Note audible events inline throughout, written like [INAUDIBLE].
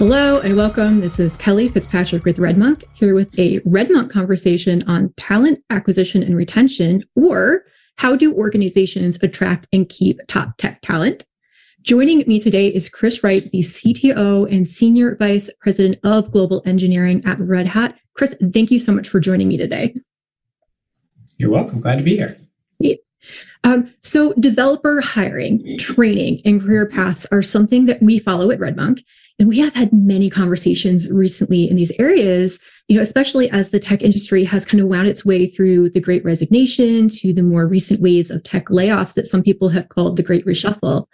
Hello and welcome. This is Kelly Fitzpatrick with RedMonk here with a RedMonk conversation on talent acquisition and retention, or how do organizations attract and keep top tech talent? Joining me today is Chris Wright, the CTO and Senior Vice President of Global Engineering at Red Hat. Chris, thank you so much for joining me today. You're welcome. Glad to be here. Um, so, developer hiring, training, and career paths are something that we follow at RedMonk. And we have had many conversations recently in these areas, you know, especially as the tech industry has kind of wound its way through the great resignation to the more recent waves of tech layoffs that some people have called the great reshuffle.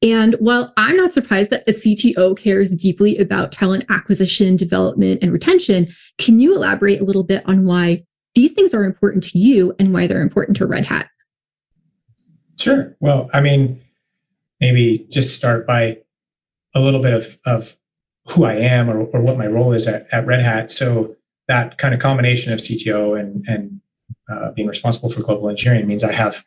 And while I'm not surprised that a CTO cares deeply about talent acquisition, development, and retention, can you elaborate a little bit on why these things are important to you and why they're important to Red Hat? Sure. Well, I mean, maybe just start by a little bit of, of who I am or, or what my role is at, at Red Hat. So that kind of combination of CTO and, and uh, being responsible for global engineering means I have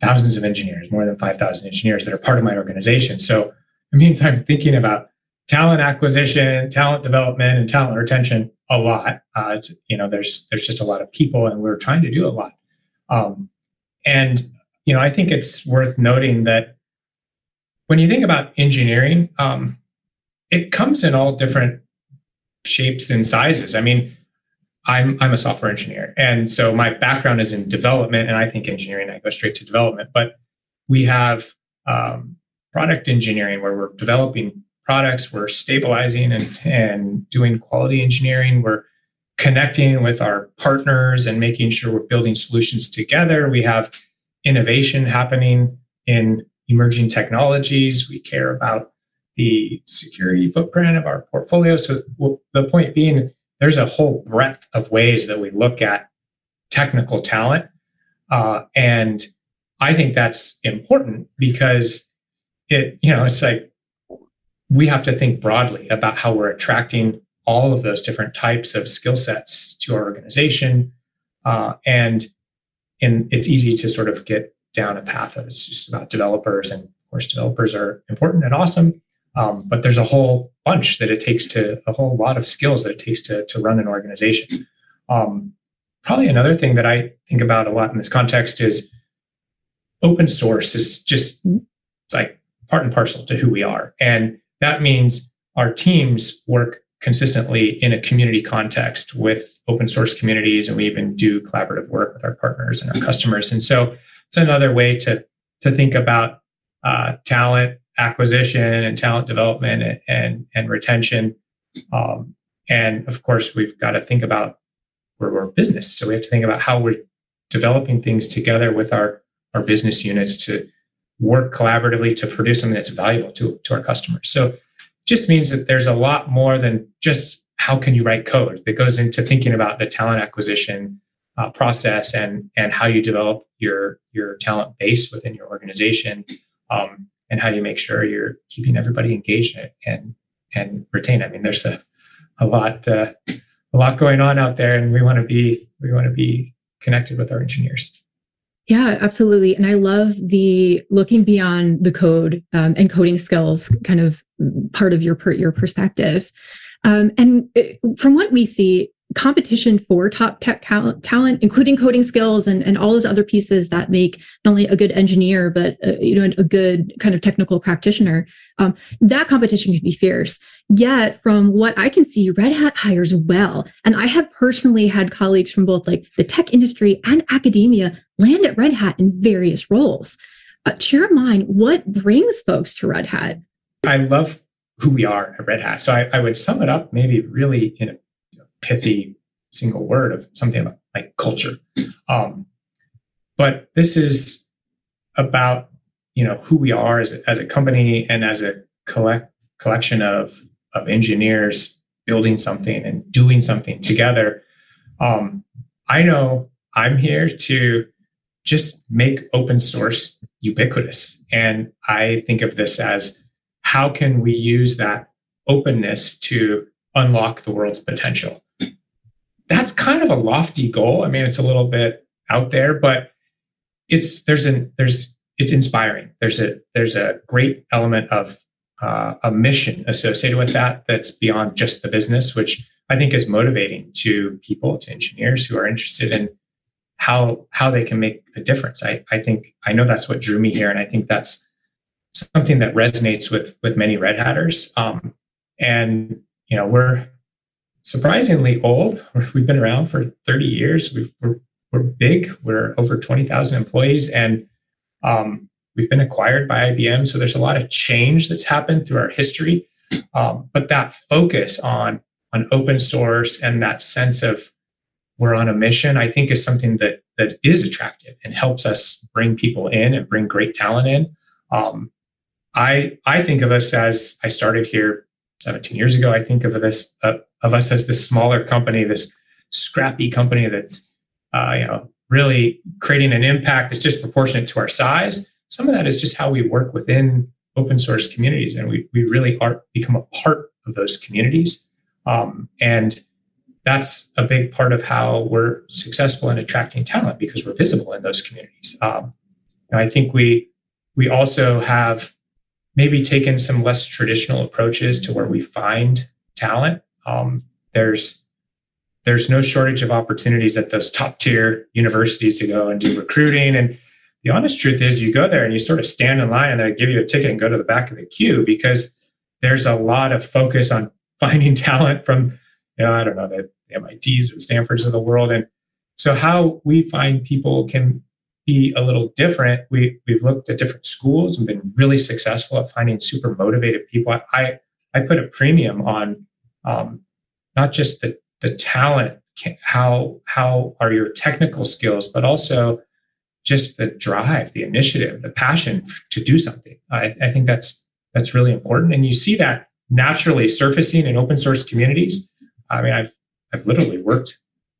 thousands of engineers, more than 5,000 engineers that are part of my organization. So it means I'm thinking about talent acquisition, talent development, and talent retention a lot. Uh, it's, you know, there's there's just a lot of people, and we're trying to do a lot. Um, and you know, I think it's worth noting that when you think about engineering, um, it comes in all different shapes and sizes. I mean, I'm I'm a software engineer, and so my background is in development, and I think engineering. I go straight to development, but we have um, product engineering where we're developing products, we're stabilizing and and doing quality engineering, we're connecting with our partners and making sure we're building solutions together. We have innovation happening in emerging technologies. We care about the security footprint of our portfolio. So the point being, there's a whole breadth of ways that we look at technical talent. Uh, and I think that's important because it, you know, it's like we have to think broadly about how we're attracting all of those different types of skill sets to our organization. Uh, and and it's easy to sort of get down a path that is just about developers and of course developers are important and awesome. Um, but there's a whole bunch that it takes to a whole lot of skills that it takes to, to run an organization. Um, probably another thing that i think about a lot in this context is open source is just like part and parcel to who we are. And that means our teams work consistently in a community context with open source communities and we even do collaborative work with our partners and our customers. And so it's another way to to think about uh, talent acquisition and talent development and and, and retention. Um, and of course we've got to think about where we're business. So we have to think about how we're developing things together with our our business units to work collaboratively to produce something that's valuable to, to our customers. So just means that there's a lot more than just how can you write code that goes into thinking about the talent acquisition uh, process and and how you develop your your talent base within your organization um, and how you make sure you're keeping everybody engaged and and retained. I mean, there's a a lot uh, a lot going on out there, and we want to be we want to be connected with our engineers. Yeah, absolutely. And I love the looking beyond the code um, and coding skills kind of part of your per, your perspective. Um, and it, from what we see, competition for top tech talent, including coding skills and, and all those other pieces that make not only a good engineer, but uh, you know a good kind of technical practitioner. Um, that competition can be fierce. Yet, from what I can see, Red Hat hires well, and I have personally had colleagues from both like the tech industry and academia land at Red Hat in various roles. Uh, to your mind, what brings folks to Red Hat? I love who we are at Red Hat. So I, I would sum it up maybe really in a pithy single word of something like, culture. Um, but this is about you know who we are as a, as a company and as a collect collection of of engineers building something and doing something together. Um, I know I'm here to just make open source ubiquitous, and I think of this as how can we use that openness to unlock the world's potential that's kind of a lofty goal. I mean, it's a little bit out there, but it's there's an there's it's inspiring. There's a there's a great element of uh, a mission associated with that that's beyond just the business, which I think is motivating to people, to engineers who are interested in how how they can make a difference. I, I think I know that's what drew me here, and I think that's something that resonates with with many Red Hatters. Um, and you know, we're surprisingly old. [LAUGHS] We've been around for 30 years. we are we're big. We're over 20,000 employees, and um, we've been acquired by IBM. So there's a lot of change that's happened through our history. Um, but that focus on on open source and that sense of we're on a mission, I think is something that that is attractive and helps us bring people in and bring great talent in. Um, I I think of us as I started here 17 years ago. I think of this uh, of us as this smaller company, this scrappy company that's uh, you know really creating an impact that's just proportionate to our size. Some of that is just how we work within open source communities, and we we really are become a part of those communities. Um, and that's a big part of how we're successful in attracting talent because we're visible in those communities. Um, I think we we also have maybe taken some less traditional approaches to where we find talent. Um, there's there's no shortage of opportunities at those top tier universities to go and do recruiting. And the honest truth is, you go there and you sort of stand in line and they give you a ticket and go to the back of the queue because there's a lot of focus on [LAUGHS] finding talent from, you know, I don't know, the MITs or Stanfords of the world. And so how we find people can be a little different. We we've looked at different schools and been really successful at finding super motivated people. I I put a premium on um, not just the the talent, how how are your technical skills, but also just the drive, the initiative, the passion to do something. I, I think that's that's really important, and you see that naturally surfacing in open source communities. I mean, I've I've literally worked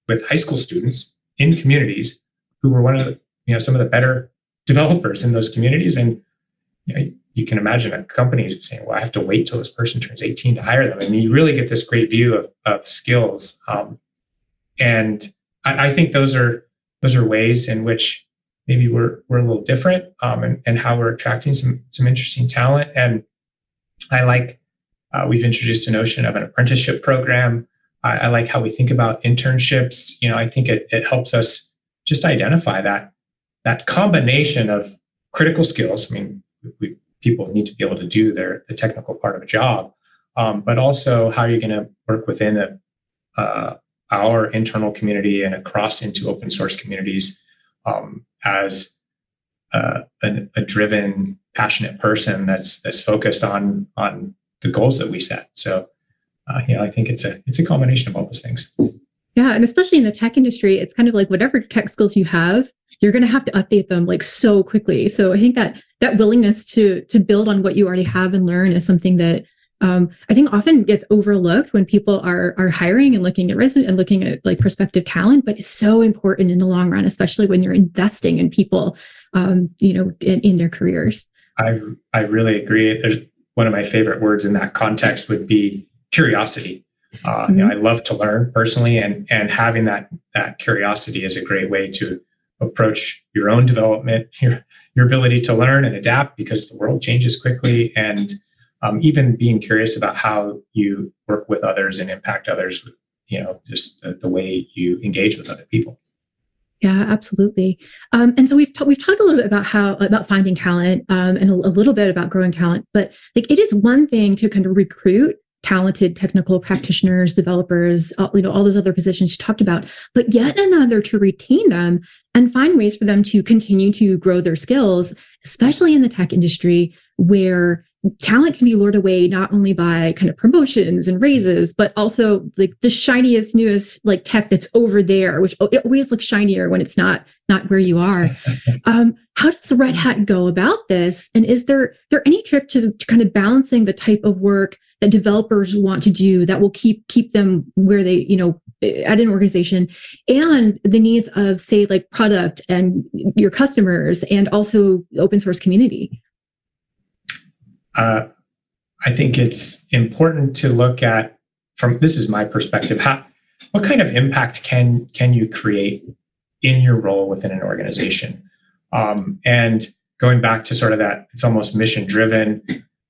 with high school students in communities who were one of the, you know some of the better developers in those communities, and you, know, you can imagine a company saying, "Well, I have to wait till this person turns 18 to hire them," and you really get this great view of of skills. Um, and I, I, think those are those are ways in which maybe we're we're a little different, um, and and how we're attracting some some interesting talent. And I like uh, we've introduced a notion of an apprenticeship program. I, I, like how we think about internships. You know, I think it, it helps us just identify that that combination of critical skills. I mean, we, people need to be able to do their the technical part of a job, um, but also how are you're going to work within a, uh, our internal community and across into open source communities um, as uh, a, a driven, passionate person that's that's focused on on the goals that we set. So, uh, you know, I think it's a it's a combination of all those things. Yeah, and especially in the tech industry, it's kind of like whatever tech skills you have, you're going to have to update them like so quickly. So I think that that willingness to to build on what you already have and learn is something that um, I think often gets overlooked when people are are hiring and looking at resume and looking at like prospective talent, but it's so important in the long run, especially when you're investing in people, um, you know, in, in their careers. I I really agree. There's one of my favorite words in that context would be curiosity. Uh, mm-hmm. you know, mm-hmm. I love to learn personally, and and having that that curiosity is a great way to approach your own development, your your ability to learn and adapt because the world changes quickly, and um, even being curious about how you work with others and impact others. With, you know, just the, the way you engage with other people. Yeah, absolutely. Um, and so we've t- we've talked a little bit about how about finding talent um, and a, a, little bit about growing talent, but like it is one thing to kind of recruit talented technical practitioners, developers, you know, all those other positions you talked about, but yet another to retain them and find ways for them to continue to grow their skills, especially in the tech industry where talent can be lured away not only by kind of promotions and raises, but also like the shiniest, newest like tech that's over there, which it always looks shinier when it's not not where you are. [LAUGHS] um, how does Red Hat go about this? And is there there any trick to, to kind of balancing the type of work that developers want to do that will keep keep them where they you know at an organization and the needs of say like product and your customers and also open source community uh, I think it's important to look at from this is my perspective. How, what kind of impact can can you create in your role within an organization? Um, and going back to sort of that, it's almost mission driven.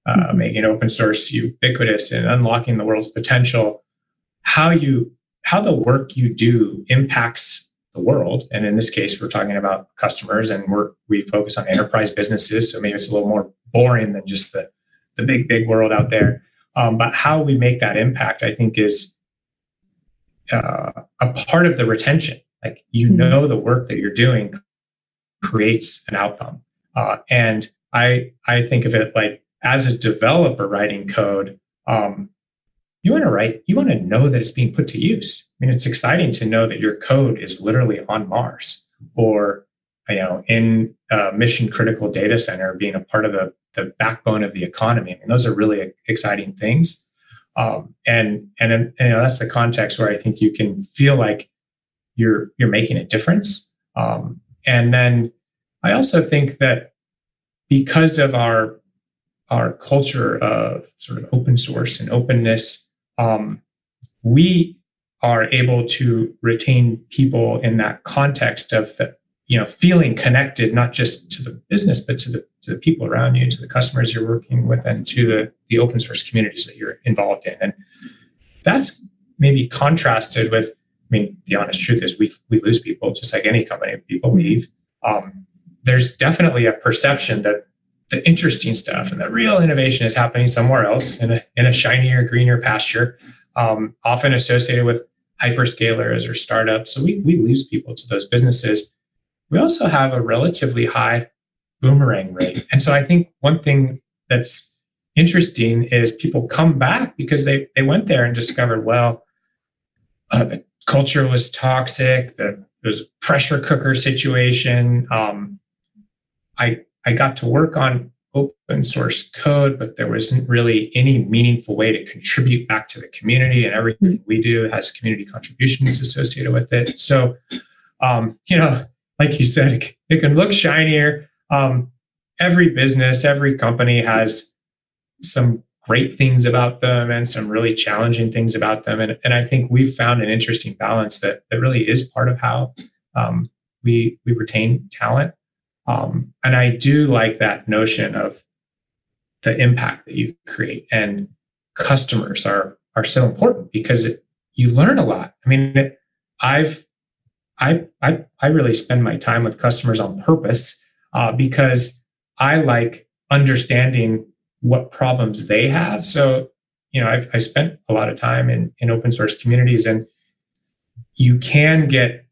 Uh, mm-hmm. making open source ubiquitous and unlocking the world's potential, how you how the work you do impacts the world. And in this case, we're talking about customers, and we're we focus on enterprise businesses. So maybe it's a little more boring than just the the big big world out there. Um, but how we make that impact, I think, is uh, a part of the retention. Like you mm-hmm. know, the work that you're doing creates an outcome, uh, and I I think of it like as a developer writing code. Um, you want to write, you want to know that it's being put to use. I mean, it's exciting to know that your code is literally on Mars or you know in a mission critical data center being a part of the, the backbone of the economy. I mean, those are really exciting things. Um, and and, and you know, that's the context where I think you can feel like you're you're making a difference. Um, and then I also think that because of our our culture of sort of open source and openness, um, we are able to retain people in that context of the you know feeling connected not just to the business but to the to the people around you to the customers you're working with and to the the open source communities that you're involved in. And that's maybe contrasted with i mean the honest truth is we we lose people just like any company. People leave. Um, there's definitely a perception that the interesting stuff and the real innovation is happening somewhere else in a, in a shinier greener pasture um, often associated with hyperscalers or startups so we, we lose people to those businesses we also have a relatively high boomerang rate. And so I think one thing that's interesting is people come back because they, they went there and discovered, well, uh, the culture was toxic, the, there's a pressure cooker situation. Um, I, I got to work on open source code, but there wasn't really any meaningful way to contribute back to the community. And everything we do has community contributions associated with it. So, um, you know, like you said, it can look shinier. Um, every business, every company has some great things about them and some really challenging things about them. And, and I think we've found an interesting balance that, that really is part of how um, we, we retain talent. Um, and I do like that notion of the impact that you create. And customers are, are so important because it, you learn a lot. I mean, I've I, I, I really spend my time with customers on purpose uh, because I like understanding what problems they have. So, you know, I've, I spent a lot of time in, in open source communities and you can get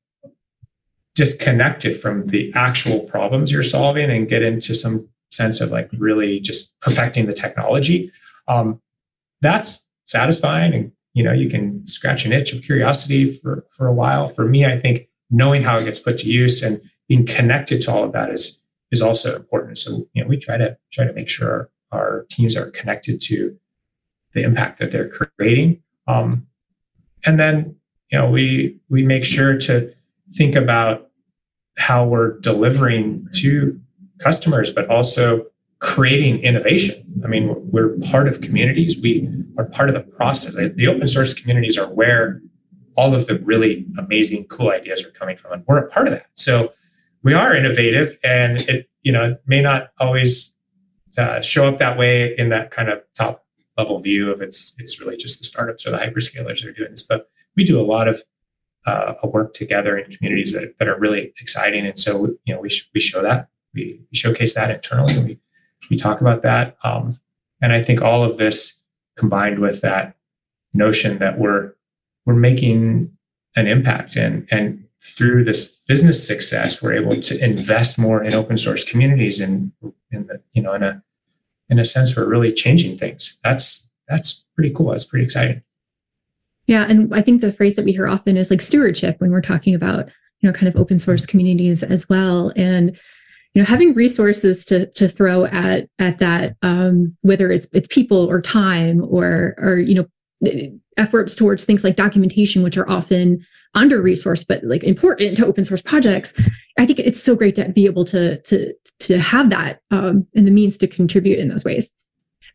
disconnected from the actual problems you're solving and get into some sense of like really just perfecting the technology. Um, that's satisfying and you know you can scratch an itch of curiosity for for a while for me i think knowing how it gets put to use and being connected to all of that is is also important. So you know we try to try to make sure our, our teams are connected to the impact that they're creating. Um, and then you know we we make sure to think about how we're delivering to customers, but also creating innovation. I mean, we're part of communities. We are part of the process. The open source communities are where all of the really amazing, cool ideas are coming from, and we're a part of that. So we are innovative, and it you know may not always uh, show up that way in that kind of top level view of it's it's really just the startups or the hyperscalers that are doing this, but we do a lot of uh, work together in communities that, that are really exciting, and so you know we sh- we show that. We, we showcase that internally, we we talk about that, um, and I think all of this combined with that notion that we're we're making an impact and and through this business success we're able to invest more in open source communities and in the you know in a in a sense we're really changing things. That's that's pretty cool. That's pretty exciting yeah and i think the phrase that we hear often is like stewardship when we're talking about you know kind of open source communities as well and you know having resources to to throw at at that um, whether it's it's people or time or or you know efforts towards things like documentation, which are often under resourced but like important to open source projects. I think it's so great to be able to to to have that um, and the means to contribute in those ways.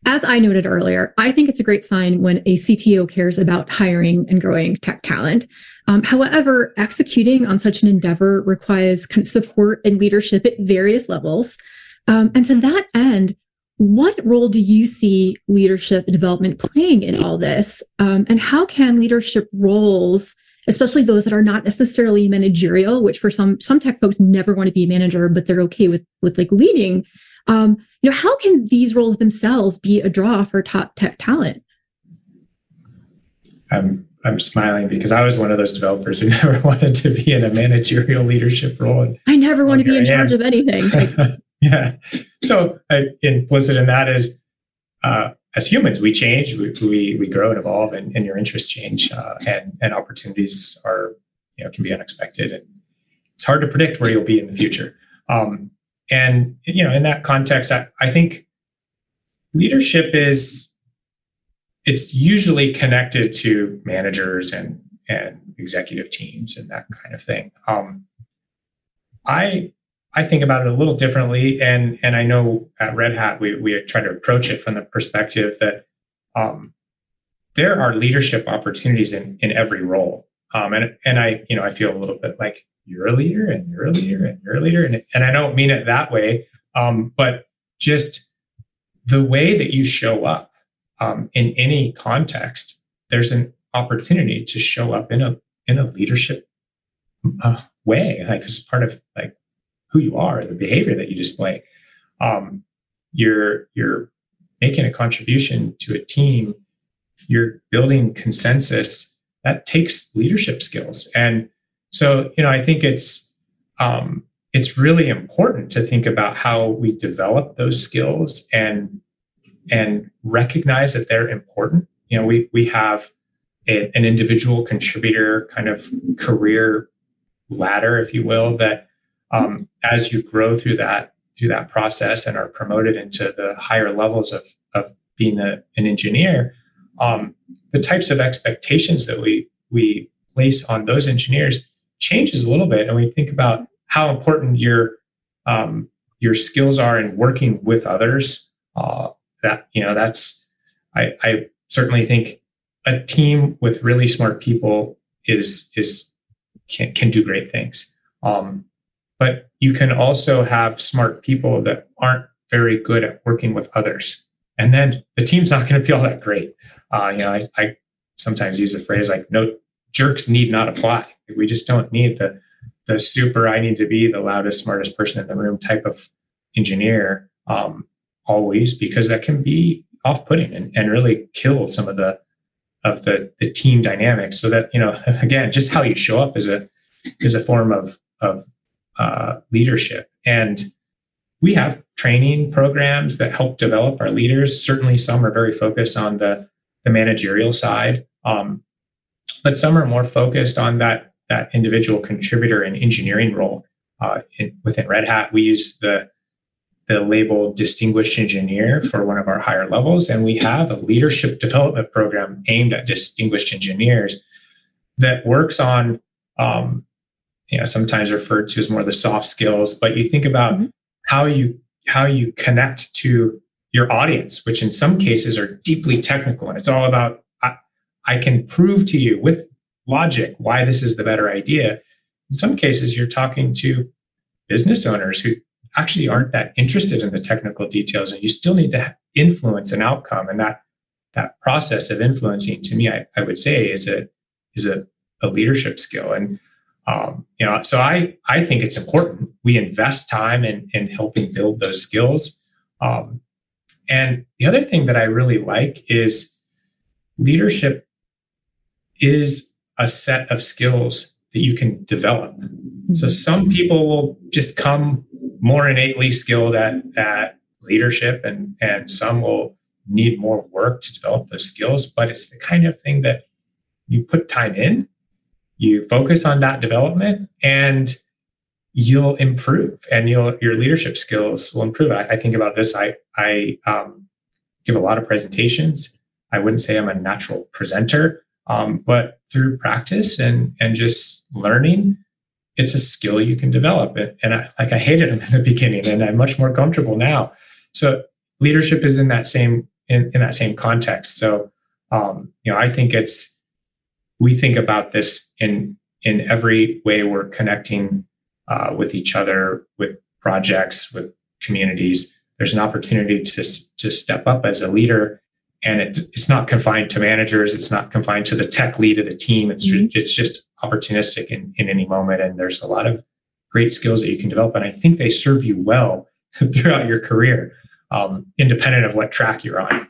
As I noted earlier, I think it's a great sign when a CTO cares about hiring and growing tech talent. Um, however, executing on such an endeavor requires kind of support and leadership at various levels. Um, and to that end, what role do you see leadership development playing in all this? Um, and how can leadership roles, especially those that are not necessarily managerial, which for some some tech folks never want to be a manager, but they're okay with with like leading, um, you know, how can these roles themselves be a draw for top tech talent? I'm I'm smiling because I was one of those developers who [LAUGHS] never wanted to be in a managerial leadership role. I never want to be in charge of anything. [LAUGHS] yeah. So uh, implicit in that is, uh, as humans, we change, we, we, we grow and evolve, and, and your interests change, uh, and and opportunities are you know can be unexpected, and it's hard to predict where you'll be in the future. Um, and you know, in that context, I, I think leadership is it's usually connected to managers and and executive teams and that kind of thing. Um, I I think about it a little differently, and and I know at Red Hat we we try to approach it from the perspective that um, there are leadership opportunities in in every role, um, and and I you know I feel a little bit like you're a leader and you're a leader and you're a leader, and and I don't mean it that way, um, but just the way that you show up um, in any context, there's an opportunity to show up in a in a leadership uh, way, like as part of like who you are, the behavior that you display. Um, you're you're making a contribution to a team. You're building consensus. That takes leadership skills, and so you know I think it's um, it's really important to think about how we develop those skills and and recognize that they're important. You know, we we have a, an individual contributor kind of career ladder, if you will, that um, as you grow through that through that process and are promoted into the higher levels of of being a, an engineer, um, the types of expectations that we we place on those engineers changes a little bit, and we think about how important your um, your skills are in working with others. Uh, that you know, that's I, I certainly think a team with really smart people is is can can do great things. Um, but you can also have smart people that aren't very good at working with others. And then the team's not going to be all that great. Uh, you know, I, I sometimes use a phrase like, no jerks need not apply. We just don't need the, the super, I need to be the loudest, smartest person in the room type of engineer um, always, because that can be off putting and, and really kill some of the, of the, the team dynamics. So that, you know, [LAUGHS] again, just how you show up is a, is a form of, of uh, leadership. And we have training programs that help develop our leaders. Certainly, some are very focused on the, the managerial side, um, but some are more focused on that, that individual contributor and engineering role. Uh, in, within Red Hat, we use the the label distinguished engineer for one of our higher levels and we have a leadership development program aimed at distinguished engineers that works on um, you know sometimes referred to as more the soft skills but you think about mm-hmm. How you how you connect to your audience which in some cases are deeply technical. And it's all about I, I can prove to you with logic why this is the better idea. In some cases you're talking to business owners who actually aren't that interested in the technical details and you still need to influence an outcome. And that that process of influencing to me i, I would say is a is a, a leadership skill. And um, you know, so I I think it's important we invest time in in helping build those skills. Um, and the other thing that I really like is leadership is a set of skills that you can develop. So some people will just come more innately skilled at at leadership, and and some will need more work to develop those skills. But it's the kind of thing that you put time in you focus on that development and you'll improve and you'll your leadership skills will improve. I, I think about this i i um, give a lot of presentations. I wouldn't say i'm a natural presenter um, but through practice and and just learning it's a skill you can develop. And I, like i hated them [LAUGHS] in the beginning and i'm much more comfortable now. So leadership is in that same in, in that same context. So um, you know i think it's we think about this in in every way we're connecting uh, with each other, with projects, with communities. there's an opportunity to, to step up as a leader. And it, it's not confined to managers. It's not confined to the tech lead of the team. It's, mm-hmm. just, it's just opportunistic in, in any moment. And there's a lot of great skills that you can develop. And I think they serve you well [LAUGHS] throughout your career, um, independent of what track you're on.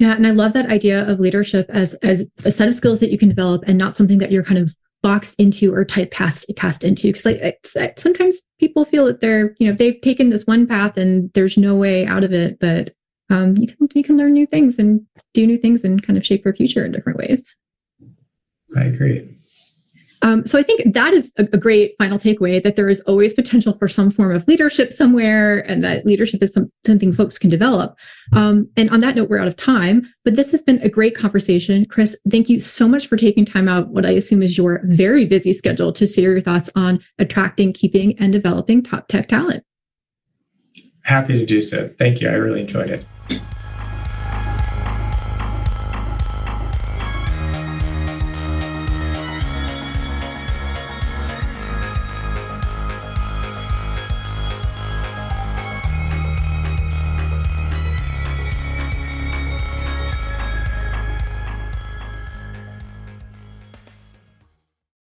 Yeah, and I love that idea of leadership as as a set of skills that you can develop, and not something that you're kind of boxed into or typecast cast into. Because like sometimes people feel that they're you know they've taken this one path and there's no way out of it, but um, you can you can learn new things and do new things and kind of shape your future in different ways. I agree. Um, so I think that is a, a, great final takeaway that there is always potential for some form of leadership somewhere and that leadership is some, something folks can develop. Um, and on that note, we're out of time, but this has been a great conversation. Chris, thank you so much for taking time out, what I assume is your very busy schedule to share your thoughts on attracting, keeping, and developing top tech talent. Happy to do so. Thank you. I really enjoyed it.